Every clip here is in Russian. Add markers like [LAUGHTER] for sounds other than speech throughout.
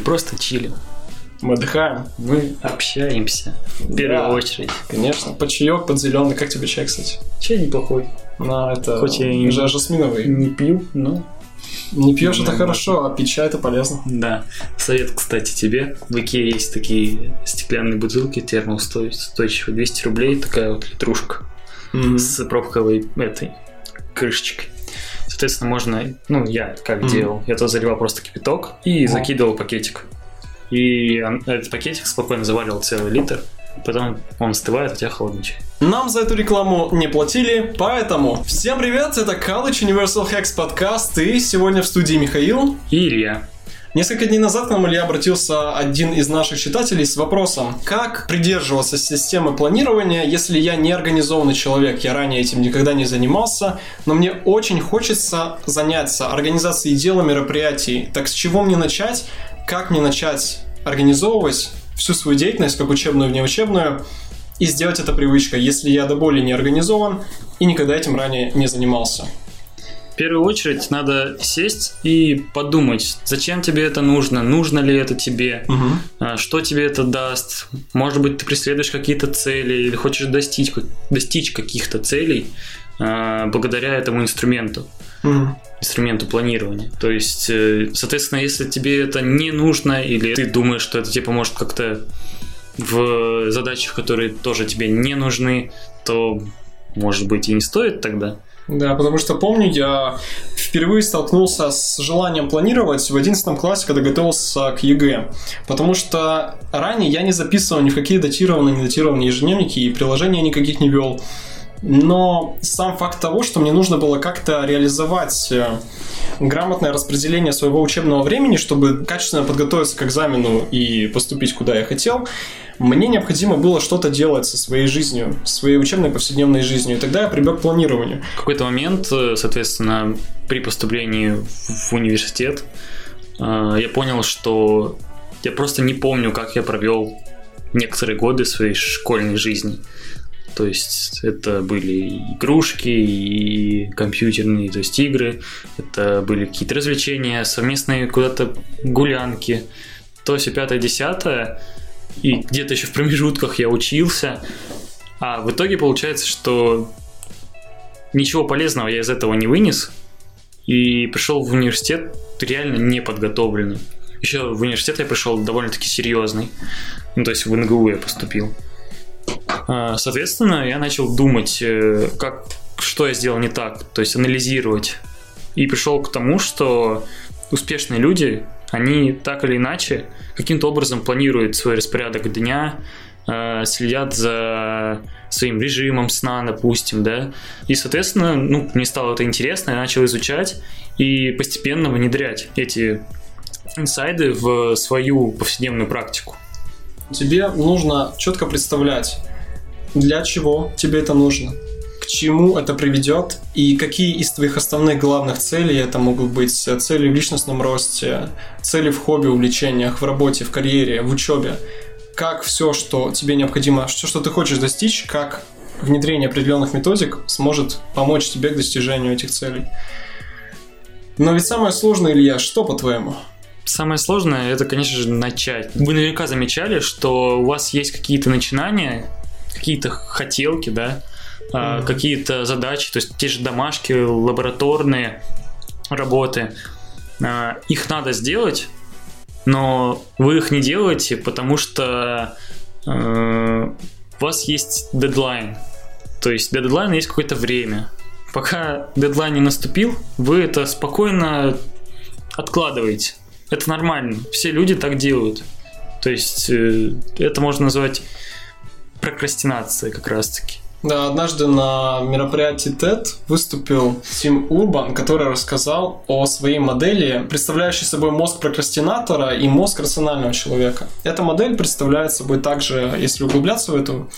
просто чилим. Мы отдыхаем. Мы общаемся. В первую Да. очередь. Конечно. Под чаек, под зеленый. Как тебе чай, кстати? Чай неплохой. На это Хоть я и уже жасминовый. Не пью, но Не пьешь это хорошо, а пить чай это полезно. да. Совет, кстати, тебе. В Икее есть такие стеклянные бутылки термоустойчивые. 200 рублей, такая вот литрушка. с пробковой этой крышечкой. Соответственно, можно, ну, я как Мгм. делал, я то заливал просто кипяток и О. закидывал пакетик. И он- этот пакетик спокойно заваривал целый литр, потом он остывает, у тебя холодный чай. Нам за эту рекламу не платили, поэтому всем привет, это College Universal Hacks подкаст, и сегодня в студии Михаил. И Илья. Несколько дней назад к нам Илья обратился один из наших читателей с вопросом, как придерживаться системы планирования, если я не организованный человек, я ранее этим никогда не занимался, но мне очень хочется заняться организацией дела мероприятий. Так с чего мне начать? Как мне начать организовывать всю свою деятельность, как учебную, внеучебную, и сделать это привычкой, если я до боли не организован и никогда этим ранее не занимался? В первую очередь надо сесть и подумать, зачем тебе это нужно, нужно ли это тебе, а, что тебе это даст. Может быть, ты преследуешь какие-то цели или хочешь достичь, достичь каких-то целей а, благодаря этому инструменту. Мгм. инструменту планирования. То есть, э, соответственно, если тебе это не нужно, или ты думаешь, что это тебе поможет как-то в задачах, которые тоже тебе не нужны, то, может быть, и не стоит тогда. Да, потому что помню, я впервые столкнулся с желанием планировать в 11 классе, когда готовился к ЕГЭ. Потому что ранее я не записывал ни в какие датированные, не датированные ежедневники и приложения никаких не вел. Но сам факт того, что мне нужно было как-то реализовать э, грамотное распределение своего учебного времени, чтобы качественно подготовиться к экзамену и поступить куда я хотел, мне необходимо было что-то делать со своей жизнью, своей учебной повседневной жизнью. И тогда я прибег к планированию. В какой-то момент, э, соответственно, при поступлении в университет, э, я понял, что я просто не помню, как я провел некоторые годы своей школьной жизни. То есть это были игрушки, и компьютерные, то есть игры, это были какие-то развлечения, совместные куда-то гулянки, то все пятое, десятое, и где-то еще в промежутках я учился, а в итоге получается, что ничего полезного я из этого не вынес, и пришел в университет реально неподготовленный. Еще в университет я пришел довольно-таки серьезный, ну то есть в НГУ я поступил. А, Соответственно, я начал думать, э, как, что я сделал не так, то есть анализировать. И пришел к тому, что успешные люди, они так или иначе каким-то образом планируют свой распорядок дня, э, следят за своим режимом сна, допустим, да. И, соответственно, ну, мне стало это интересно, я начал изучать и постепенно внедрять эти инсайды в свою повседневную практику. Тебе нужно четко представлять, для чего тебе это нужно, к чему это приведет и какие из твоих основных главных целей это могут быть цели в личностном росте, цели в хобби, увлечениях, в работе, в карьере, в учебе. Как все, что тебе необходимо, все, что ты хочешь достичь, как внедрение определенных методик сможет помочь тебе к достижению этих целей. Но ведь самое сложное, Илья, что по-твоему? Самое сложное это, конечно же, начать. Вы наверняка замечали, что у вас есть какие-то начинания, какие-то хотелки, да, Мгм. какие-то задачи, то есть те же домашки, лабораторные работы. А, Их надо сделать, но вы их не делаете, потому что э, у вас есть дедлайн. То есть до дедлайна есть какое-то время. Пока дедлайн не наступил, вы это спокойно откладываете. Это нормально. Все люди так делают. То есть э, это можно назвать прокрастинацией как раз-таки. Да, однажды на мероприятии TED выступил Тим Урбан, который рассказал о своей модели, представляющей собой мозг прокрастинатора и мозг рационального человека. Эта модель представляет собой также, если углубляться в эту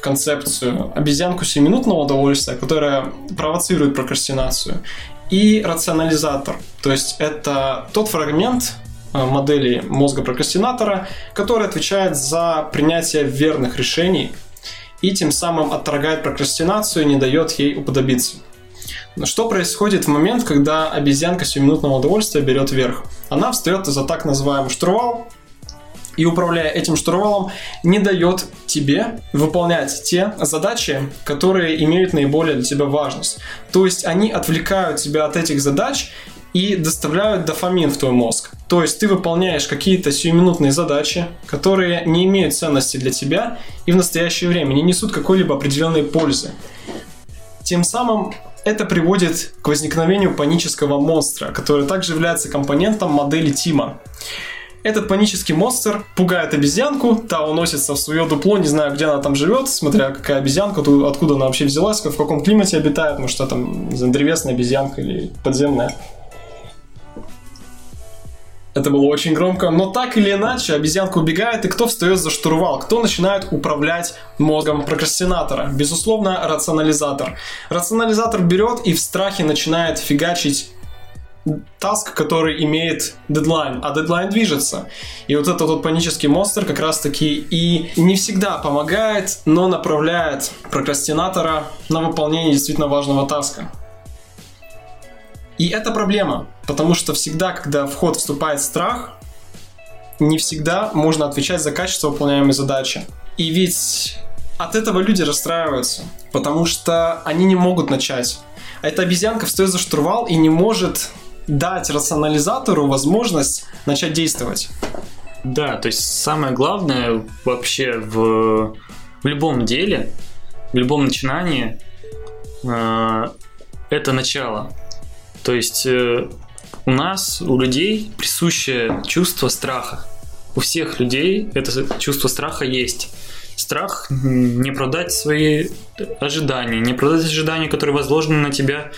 концепцию, обезьянку 7-минутного удовольствия, которая провоцирует прокрастинацию, и рационализатор. То есть это тот фрагмент э, модели мозга прокрастинатора, который отвечает за принятие верных решений и тем самым отторгает прокрастинацию и не дает ей уподобиться. Но что происходит в момент, когда обезьянка 7-минутного удовольствия берет верх? Она встает за так называемый штурвал, и управляя этим штурвалом, не дает тебе выполнять те задачи, которые имеют наиболее для тебя важность. То есть они отвлекают тебя от этих задач и доставляют дофамин в твой мозг. То есть ты выполняешь какие-то сиюминутные задачи, которые не имеют ценности для тебя и в настоящее время не несут какой-либо определенной пользы. Тем самым это приводит к возникновению панического монстра, который также является компонентом модели Тима. Этот панический монстр пугает обезьянку, та уносится в свое дупло, не знаю, где она там живет, смотря какая обезьянка, откуда она вообще взялась, в каком климате обитает, может, это там древесная обезьянка или подземная. Это было очень громко, но так или иначе обезьянка убегает, и кто встает за штурвал? Кто начинает управлять мозгом прокрастинатора? Безусловно, рационализатор. Рационализатор берет и в страхе начинает фигачить таск, который имеет дедлайн, а дедлайн движется. И вот этот вот панический монстр как раз таки и не всегда помогает, но направляет прокрастинатора на выполнение действительно важного таска. И это проблема, потому что всегда, когда в ход вступает страх, не всегда можно отвечать за качество выполняемой задачи. И ведь от этого люди расстраиваются, потому что они не могут начать. А эта обезьянка встает за штурвал и не может дать рационализатору возможность начать действовать. Да, то есть самое главное вообще в, в любом деле, в любом начинании э, это начало. То есть э, у нас, у людей присущее чувство страха. У всех людей это чувство страха есть. Страх не продать свои ожидания, не продать ожидания, которые возложены на тебя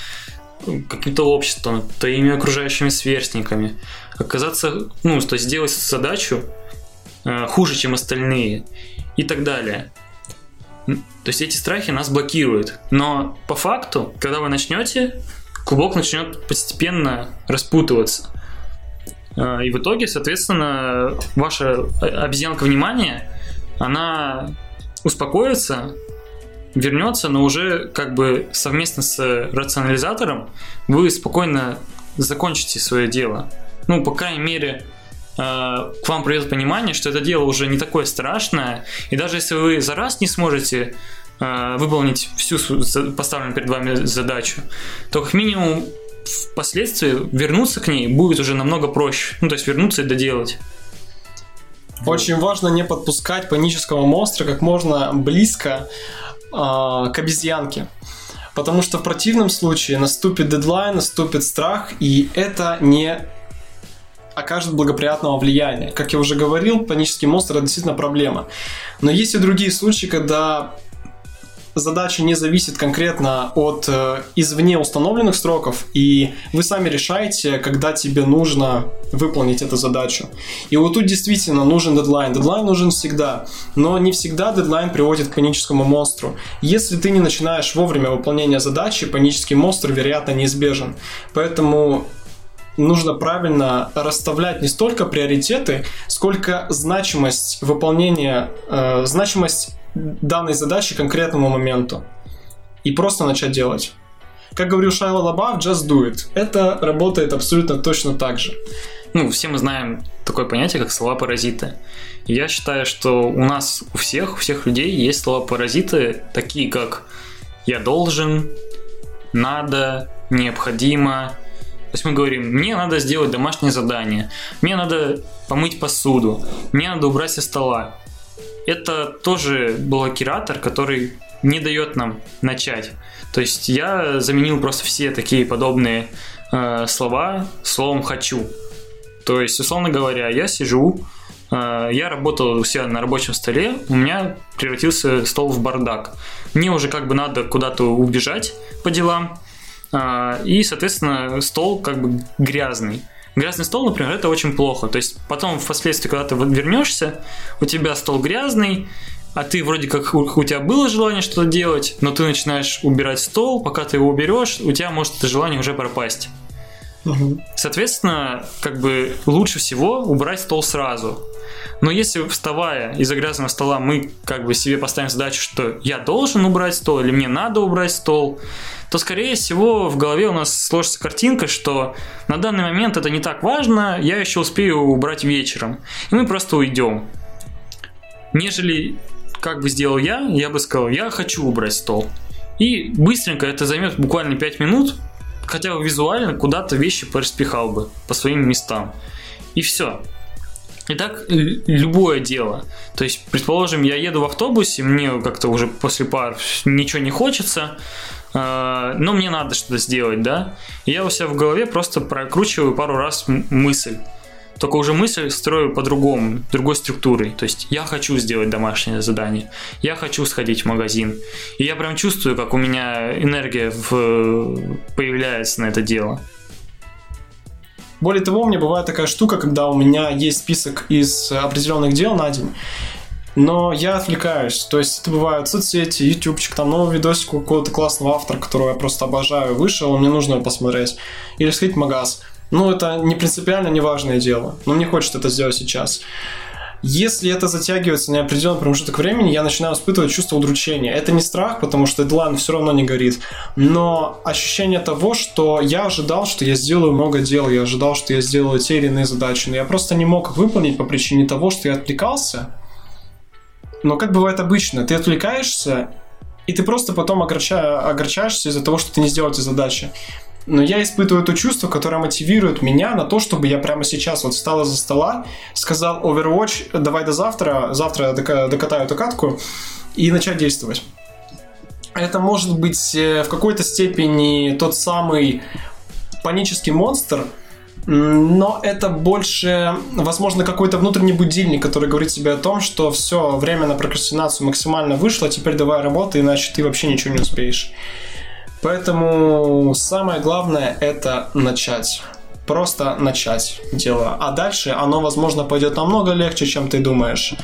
каким-то обществом, твоими окружающими сверстниками. Оказаться, ну, то есть сделать задачу э, хуже, чем остальные и так далее. То есть эти страхи нас блокируют. Но по факту, когда вы начнете, клубок начнет постепенно распутываться. Э, и в итоге, соответственно, ваша обезьянка внимания, она успокоится, вернется, но уже как бы совместно с рационализатором вы спокойно закончите свое дело. Ну, по крайней мере, э, к вам придет понимание, что это дело уже не такое страшное, и даже если вы за раз не сможете э, выполнить всю поставленную перед вами задачу, то как минимум впоследствии вернуться к ней будет уже намного проще. Ну, то есть вернуться и доделать. Очень важно не подпускать панического монстра как можно близко а, к обезьянке. Потому что в противном случае наступит дедлайн, наступит страх, и это не окажет благоприятного влияния. Как я уже говорил, панический монстр это действительно проблема. Но есть и другие случаи, когда задача не зависит конкретно от э, извне установленных сроков, и вы сами решаете, когда тебе нужно выполнить эту задачу. И вот тут действительно нужен дедлайн. Дедлайн нужен всегда, но не всегда дедлайн приводит к паническому монстру. Если ты не начинаешь вовремя выполнения задачи, панический монстр, вероятно, неизбежен. Поэтому нужно правильно расставлять не столько приоритеты, сколько значимость выполнения, э, значимость данной задачи конкретному моменту. И просто начать делать. Как говорил Шайла Лабаф, just do it. Это работает абсолютно точно так же. Ну, все мы знаем такое понятие, как слова-паразиты. Я считаю, что у нас, у всех, у всех людей есть слова-паразиты, такие как «я должен», «надо», «необходимо». То есть мы говорим, мне надо сделать домашнее задание, мне надо помыть посуду, мне надо убрать со стола это тоже блокиратор, который не дает нам начать. То есть я заменил просто все такие подобные э, слова словом хочу. То есть, условно говоря, я сижу, э, я работал у себя на рабочем столе, у меня превратился стол в бардак. Мне уже как бы надо куда-то убежать по делам, э, и, соответственно, стол как бы грязный. Грязный стол, например, это очень плохо. То есть потом впоследствии, когда ты вернешься, у тебя стол грязный, а ты вроде как у тебя было желание что-то делать, но ты начинаешь убирать стол, пока ты его уберешь, у тебя может это желание уже пропасть. Соответственно, как бы лучше всего убрать стол сразу. Но если вставая из-за грязного стола мы как бы себе поставим задачу, что я должен убрать стол или мне надо убрать стол, то, скорее всего, в голове у нас сложится картинка, что на данный момент это не так важно, я еще успею убрать вечером. И мы просто уйдем. Нежели, как бы сделал я, я бы сказал, я хочу убрать стол. И быстренько это займет буквально 5 минут, хотя бы визуально куда-то вещи пораспихал бы по своим местам. И все. И так любое дело. То есть, предположим, я еду в автобусе, мне как-то уже после пар ничего не хочется, э, но мне надо что-то сделать, да? И я у себя в голове просто прокручиваю пару раз мысль. Только уже мысль строю по-другому, другой структурой. То есть я хочу сделать домашнее задание, я хочу сходить в магазин. И я прям чувствую, как у меня энергия в... появляется на это дело. Более того, у меня бывает такая штука, когда у меня есть список из определенных дел на день, но я отвлекаюсь. То есть это бывают соцсети, ютубчик, там новый видосик у какого-то классного автора, которого я просто обожаю, вышел, мне нужно его посмотреть. Или сходить в магаз. Ну, это не принципиально неважное дело. Но мне хочется это сделать сейчас. Если это затягивается на определенный промежуток времени, я начинаю испытывать чувство удручения. Это не страх, потому что дедлайн все равно не горит, но ощущение того, что я ожидал, что я сделаю много дел, я ожидал, что я сделаю те или иные задачи, но я просто не мог их выполнить по причине того, что я отвлекался. Но как бывает обычно, ты отвлекаешься, и ты просто потом огорча... огорчаешься из-за того, что ты не сделал эти задачи но я испытываю то чувство, которое мотивирует меня на то, чтобы я прямо сейчас вот встал из-за стола, сказал Overwatch, давай до завтра, завтра докатаю эту катку и начать действовать. Это может быть э, в какой-то степени тот самый панический монстр, но это больше, возможно, какой-то внутренний будильник, который говорит тебе о том, что все, время на прокрастинацию максимально вышло, теперь давай работай, иначе ты вообще ничего не успеешь. Поэтому самое главное это начать. Просто начать дело. А дальше оно, возможно, пойдет намного легче, чем ты думаешь.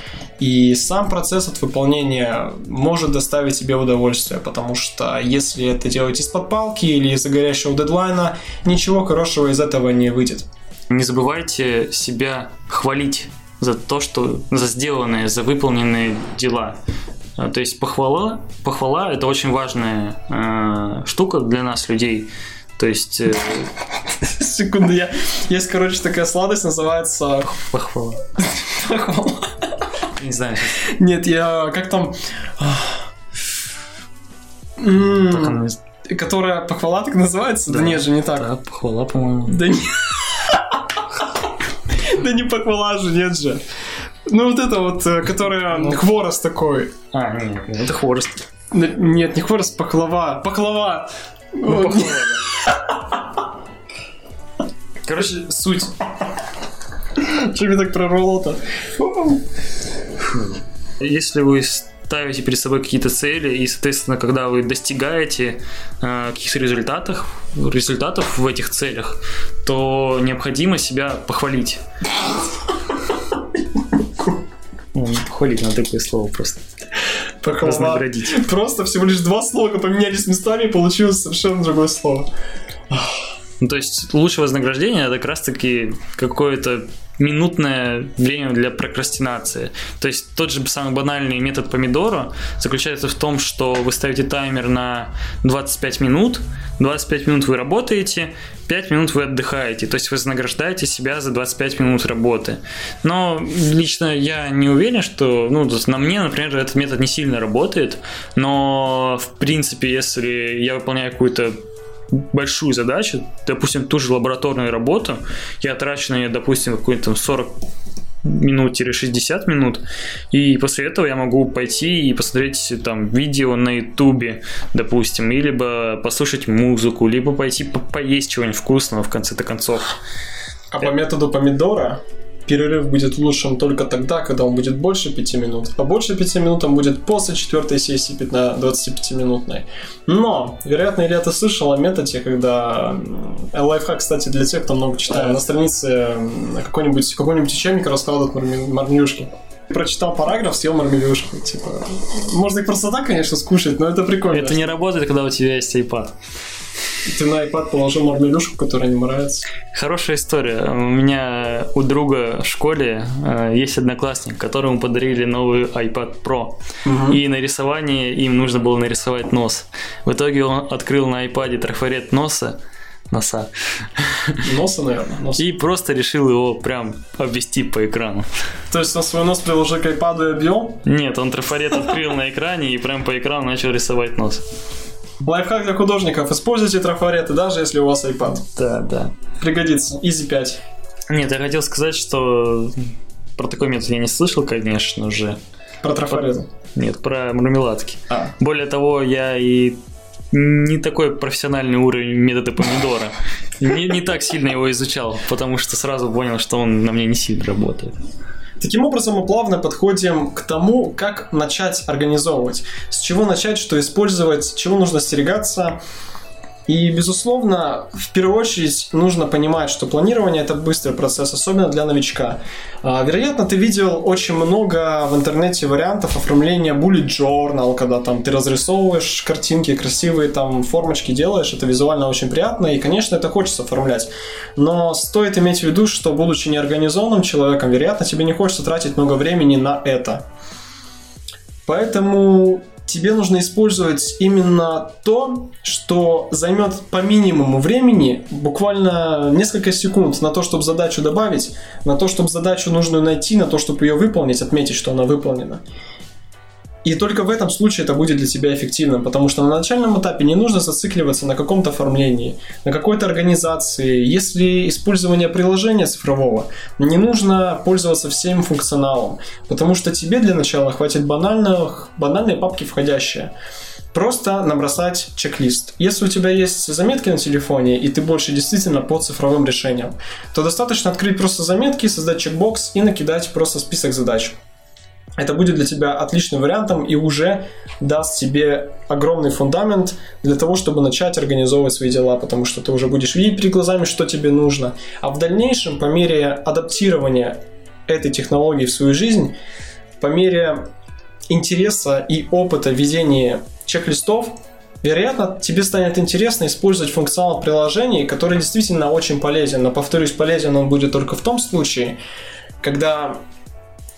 И сам процесс от выполнения может доставить тебе удовольствие, потому что если это делать из-под палки или из-за горящего дедлайна, ничего хорошего из этого не выйдет. Не забывайте себя хвалить за то, что за сделанные, за выполненные дела. А, то есть похвала, похвала это очень важная э, штука для нас, людей. То есть... Э... [LAUGHS] Секунду, я... Есть, короче, такая сладость, называется... Похвала. Похвала. [LAUGHS] Не знаю. Нет, я... Как там... Которая похвала так называется? Да, нет же, не так. Да, похвала, по-моему. Да не... [LAUGHS] Да не похвала же, нет же. Ну, вот это вот, э, которая ну. хворост такой. А, нет, это хворост. Нет, не хворост, пахлава. Пахлава. Ну, пахлава, [LAUGHS] Короче, суть. Что мне так прорвало-то? Если вы ставите перед собой какие-то цели, и, соответственно, когда вы достигаете э, каких-то результатов, результатов в этих целях, то необходимо себя похвалить. Похвалить на такое слово просто. Похвала. Просто всего лишь два слога поменялись местами, и получилось совершенно другое слово. Ну, то есть лучшее вознаграждение это как раз-таки какое-то минутное время для прокрастинации. То есть тот же самый банальный метод помидора заключается в том, что вы ставите таймер на 25 минут, 25 минут вы работаете, 5 минут вы отдыхаете, то есть вы вознаграждаете себя за 25 минут работы. Но лично я не уверен, что, ну, на мне, например, этот метод не сильно работает, но в принципе, если я выполняю какую-то большую задачу, допустим, ту же лабораторную работу, я трачу на нее, допустим, какой-то 40 минут-60 минут, и после этого я могу пойти и посмотреть там видео на ютубе, допустим, либо послушать музыку, либо пойти по поесть чего-нибудь вкусного в конце-то концов. А по методу помидора перерыв будет лучшим только тогда, когда он будет больше 5 минут. А больше 5 минут он будет после четвертой сессии 25-минутной. Но, вероятно, Илья, ты слышал о методе, когда... Лайфхак, кстати, для тех, кто много читает. На странице какой-нибудь какой учебник раскладывают мармелюшки прочитал параграф, съел мармелюшку. Типа, можно их просто так, конечно, скушать, но это прикольно. Это не работает, когда у тебя есть iPad. Ты на iPad положил мармелюшку, которая не нравится. Хорошая история. У меня у друга в школе э, есть одноклассник, которому подарили новый iPad Pro. Угу. И на рисование им нужно было нарисовать нос. В итоге он открыл на iPad трафарет носа, носа. Носа, наверное. Носа. И просто решил его прям обвести по экрану. То есть на свой нос приложил к iPad и объел? Нет, он трафарет открыл на экране и прям по экрану начал рисовать нос. Лайфхак для художников. Используйте трафареты, даже если у вас iPad. Да, да. Пригодится. Easy 5. Нет, я хотел сказать, что про такой метод я не слышал, конечно же. Про трафареты? Нет, про мармеладки. А. Более того, я и не такой профессиональный уровень метода помидора. [LAUGHS] Не, не так сильно его изучал, потому что сразу понял, что он на мне не сильно работает. Таким образом, мы плавно подходим к тому, как начать организовывать. С чего начать, что использовать, чего нужно остерегаться. И, безусловно, в первую очередь нужно понимать, что планирование это быстрый процесс, особенно для новичка. А, вероятно, ты видел очень много в интернете вариантов оформления bullet journal, когда там ты разрисовываешь картинки, красивые там формочки делаешь, это визуально очень приятно, и, конечно, это хочется оформлять. Но стоит иметь в виду, что, будучи неорганизованным человеком, вероятно, тебе не хочется тратить много времени на это. Поэтому тебе нужно использовать именно то, что займет по минимуму времени, буквально несколько секунд на то, чтобы задачу добавить, на то, чтобы задачу нужную найти, на то, чтобы ее выполнить, отметить, что она выполнена. И только в этом случае это будет для тебя эффективным, потому что на начальном этапе не нужно зацикливаться на каком-то оформлении, на какой-то организации. Если использование приложения цифрового, не нужно пользоваться всем функционалом, потому что тебе для начала хватит банальных, банальной папки входящие просто набросать чек-лист. Если у тебя есть заметки на телефоне, и ты больше действительно по цифровым решениям, то достаточно открыть просто заметки, создать чекбокс и накидать просто список задач это будет для тебя отличным вариантом и уже даст тебе огромный фундамент для того, чтобы начать организовывать свои дела, потому что ты уже будешь видеть перед глазами, что тебе нужно. А в дальнейшем, по мере адаптирования этой технологии в свою жизнь, по мере интереса и опыта ведения чек-листов, вероятно, тебе станет интересно использовать функционал приложений, который действительно очень полезен. Но, повторюсь, полезен он будет только в том случае, когда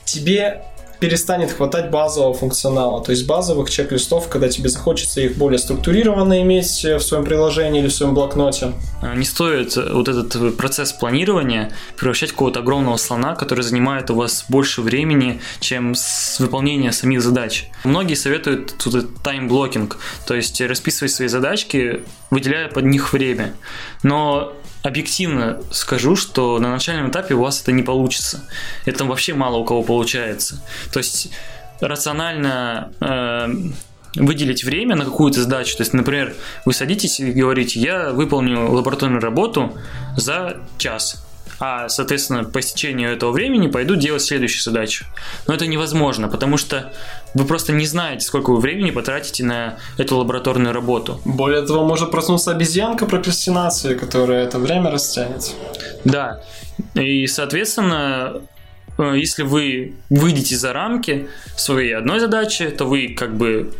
тебе перестанет хватать базового функционала, то есть базовых чек-листов, когда тебе захочется их более структурированно иметь в своем приложении или в своем блокноте. А, не стоит вот этот процесс планирования превращать в какого-то огромного слона, который занимает у вас больше времени, чем с выполнения самих задач. Многие советуют тут time blocking, то есть расписывать свои задачки, выделяя под них время. Но объективно скажу, что на начальном этапе у вас это не получится. Это вообще мало у кого получается. То есть рационально э, выделить время на какую-то задачу. То есть, например, вы садитесь и говорите, я выполню лабораторную работу за час а, соответственно, по истечению этого времени пойду делать следующую задачу. Но это невозможно, потому что вы просто не знаете, сколько вы времени потратите на эту лабораторную работу. Более того, может проснуться обезьянка прокрастинации, которая это время растянет. Да, и, соответственно, э, если вы выйдете за рамки своей одной задачи, то вы как бы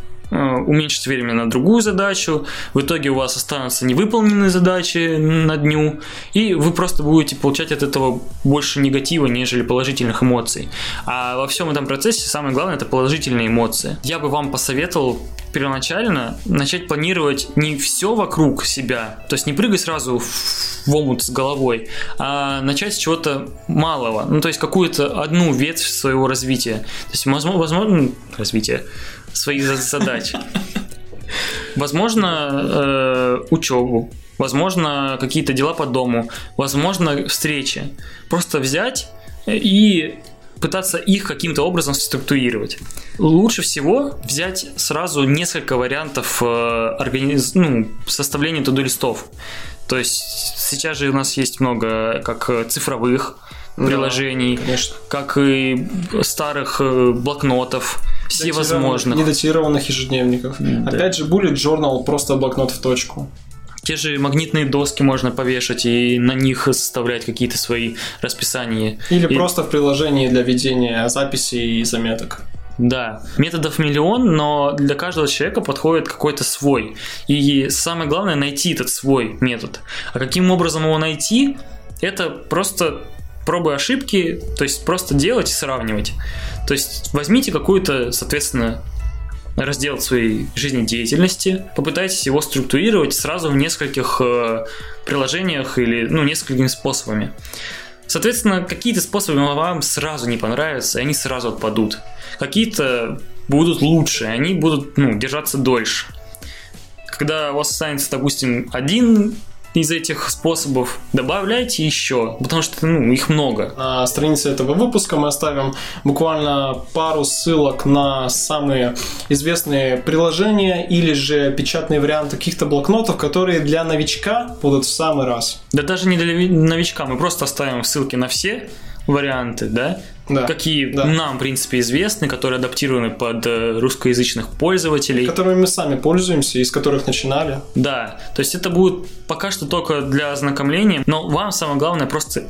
уменьшить время на другую задачу, в итоге у вас останутся невыполненные задачи на дню, и вы просто будете получать от этого больше негатива, нежели положительных эмоций. А во всем этом процессе самое главное это положительные эмоции. Я бы вам посоветовал первоначально начать планировать не все вокруг себя, то есть не прыгать сразу в омут с головой, а начать с чего-то малого, ну то есть какую-то одну ветвь своего развития. То есть возможно, возможно развитие, своих задач. Возможно, э, учебу, возможно, какие-то дела по дому, возможно, встречи. Просто взять и пытаться их каким-то образом структурировать. Лучше всего взять сразу несколько вариантов э, организ... ну, составления туду-листов. То есть сейчас же у нас есть много как цифровых приложений, да, как и старых э, блокнотов, всевозможных. Недатированных ежедневников. Да. Опять же, Bullet Journal просто блокнот в точку. Те же магнитные доски можно повешать и на них составлять какие-то свои расписания. Или и... просто в приложении для ведения записей и заметок. Да, методов миллион, но для каждого человека подходит какой-то свой. И самое главное найти этот свой метод. А каким образом его найти, это просто пробы ошибки, то есть просто делать и сравнивать. То есть возьмите какую-то, соответственно, раздел своей жизнедеятельности, попытайтесь его структурировать сразу в нескольких э, приложениях или ну, несколькими способами. Соответственно, какие-то способы вам сразу не понравятся, и они сразу отпадут. Какие-то будут лучше, они будут ну, держаться дольше. Когда у вас останется, допустим, один из этих способов, добавляйте еще, потому что ну, их много. На странице этого выпуска мы оставим буквально пару ссылок на самые известные приложения или же печатные варианты каких-то блокнотов, которые для новичка будут в самый раз. Да даже не для новичка, мы просто оставим ссылки на все варианты, да, да. какие да. нам, в принципе, известны, которые адаптированы под э, русскоязычных пользователей. Которыми мы сами пользуемся, из которых начинали. Да, то есть это будет пока что только для ознакомления, но вам самое главное просто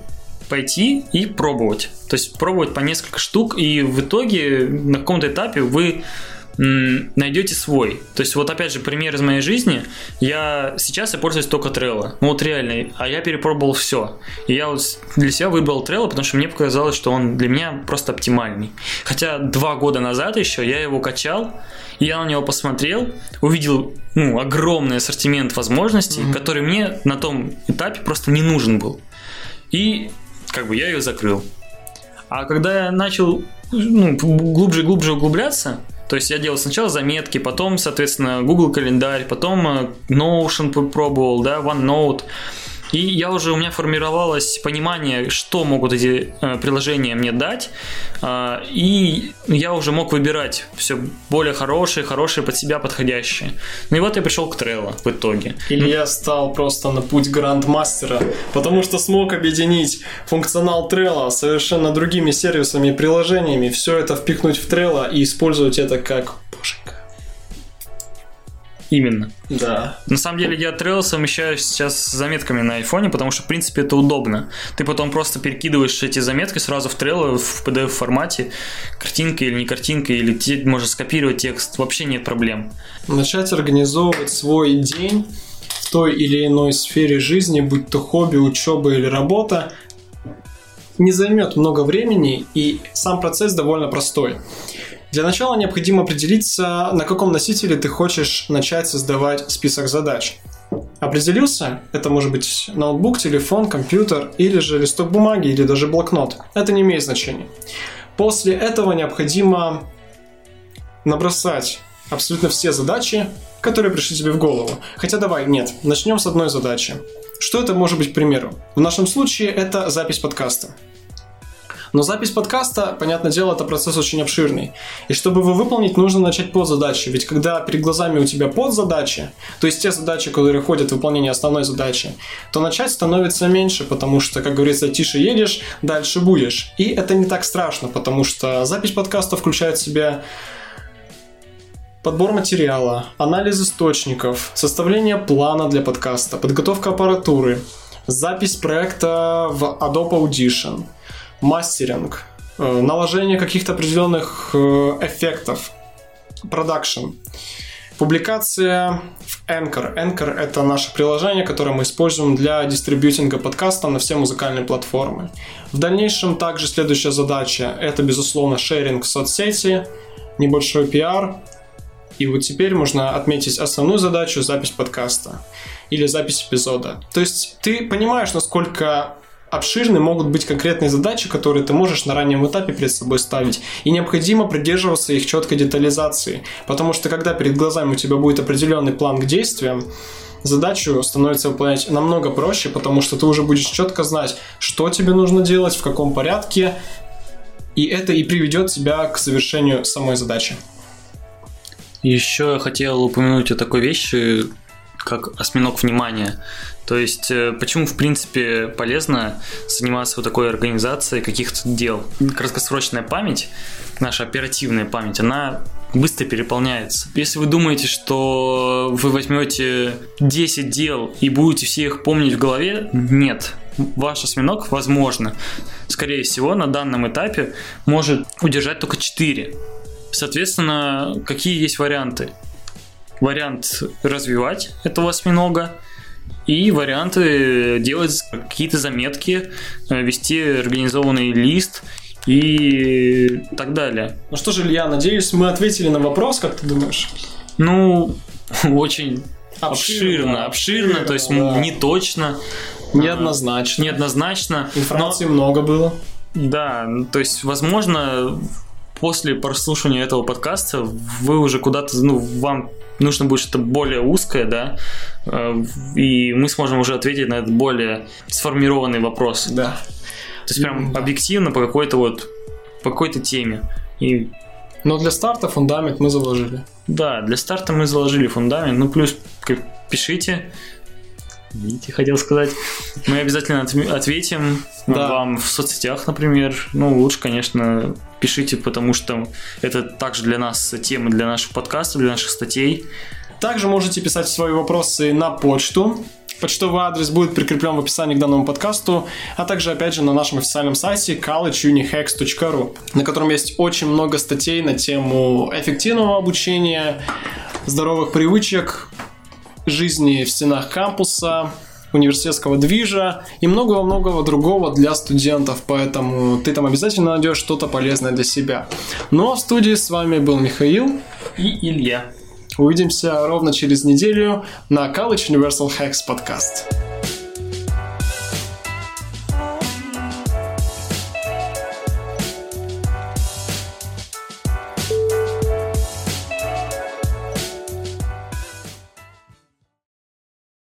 пойти и пробовать. То есть пробовать по несколько штук, и в итоге на каком-то этапе вы найдете свой. То есть вот опять же пример из моей жизни. Я сейчас я пользуюсь только Trello. Ну вот реально. А я перепробовал все. И я вот для себя выбрал Trello, потому что мне показалось, что он для меня просто оптимальный. Хотя два года назад еще я его качал, и я на него посмотрел, увидел ну, огромный ассортимент возможностей, mm-hmm. который мне на том этапе просто не нужен был. И как бы я ее закрыл. А когда я начал ну, глубже и глубже углубляться, то есть я делал сначала заметки, потом, соответственно, Google календарь, потом э, Notion попробовал, да, OneNote. И я уже, у меня формировалось понимание, что могут эти э, приложения мне дать, э, и я уже мог выбирать все более хорошие, хорошие под себя подходящие. Ну и вот я пришел к Trello в итоге. Или я стал просто на путь грандмастера, потому что смог объединить функционал Trello с совершенно другими сервисами и приложениями, все это впихнуть в Trello и использовать это как боженька. Именно. Да. На самом деле я Trello совмещаю сейчас с заметками на айфоне, потому что, в принципе, это удобно. Ты потом просто перекидываешь эти заметки сразу в Trello в PDF формате, картинка или не картинка, или ты можешь скопировать текст, вообще нет проблем. Начать организовывать свой день в той или иной сфере жизни, будь то хобби, учеба или работа, не займет много времени, и сам процесс довольно простой. Для начала необходимо определиться, на каком носителе ты хочешь начать создавать список задач. Определился? Это может быть ноутбук, телефон, компьютер или же листок бумаги или даже блокнот. Это не имеет значения. После этого необходимо набросать абсолютно все задачи, которые пришли тебе в голову. Хотя давай, нет, начнем с одной задачи. Что это может быть, к примеру? В нашем случае это запись подкаста. Но запись подкаста, понятное дело, это процесс очень обширный. И чтобы его выполнить, нужно начать под задачи. Ведь когда перед глазами у тебя под задачи, то есть те задачи, которые ходят в выполнение основной задачи, то начать становится меньше, потому что, как говорится, тише едешь, дальше будешь. И это не так страшно, потому что запись подкаста включает в себя подбор материала, анализ источников, составление плана для подкаста, подготовка аппаратуры, запись проекта в Adobe Audition – мастеринг, э, наложение каких-то определенных э, эффектов, продакшн. Публикация в Anchor. Anchor — это наше приложение, которое мы используем для дистрибьютинга подкаста на все музыкальные платформы. В дальнейшем также следующая задача — это, безусловно, шеринг в соцсети, небольшой пиар. И вот теперь можно отметить основную задачу — запись подкаста или запись эпизода. То есть ты понимаешь, насколько обширны могут быть конкретные задачи, которые ты можешь на раннем этапе перед собой ставить. И необходимо придерживаться их четкой детализации. Потому что когда перед глазами у тебя будет определенный план к действиям, задачу становится выполнять намного проще, потому что ты уже будешь четко знать, что тебе нужно делать, в каком порядке, и это и приведет тебя к завершению самой задачи. Еще я хотел упомянуть о такой вещи, как осьминог внимания. То есть, э, почему, в принципе, полезно заниматься вот такой организацией каких-то дел? Краткосрочная память, наша оперативная память, она быстро переполняется. Если вы думаете, что вы возьмете 10 дел и будете все их помнить в голове, нет. Ваш осьминог, возможно, скорее всего, на данном этапе может удержать только 4 Соответственно, какие есть варианты? Вариант развивать этого осьминога, и варианты делать какие-то заметки, э, вести организованный лист и так далее. Ну что же, Илья, надеюсь, мы ответили на вопрос, как ты думаешь? Ну, [LAUGHS] очень обширно, обширно, обширно то есть да. не точно. Неоднозначно. Неоднозначно. Информации но... много было. Да, то есть, возможно, после прослушивания этого подкаста вы уже куда-то, ну, вам нужно будет что-то более узкое, да, э, и мы сможем уже ответить на этот более сформированный вопрос. Да. То есть прям да. объективно по какой-то вот, по какой-то теме. И... Но для старта фундамент мы заложили. Да, для старта мы заложили фундамент, ну плюс пишите, Видите, хотел сказать. Мы обязательно ответим да. вам в соцсетях, например. Ну, лучше, конечно, пишите, потому что это также для нас тема для наших подкастов, для наших статей. Также можете писать свои вопросы на почту. Почтовый адрес будет прикреплен в описании к данному подкасту, а также, опять же, на нашем официальном сайте collegeunihex.ru, на котором есть очень много статей на тему эффективного обучения, здоровых привычек, жизни в стенах кампуса, университетского движа и многого-многого другого для студентов, поэтому ты там обязательно найдешь что-то полезное для себя. Ну а в студии с вами был Михаил и Илья. Увидимся ровно через неделю на College Universal Hacks подкаст.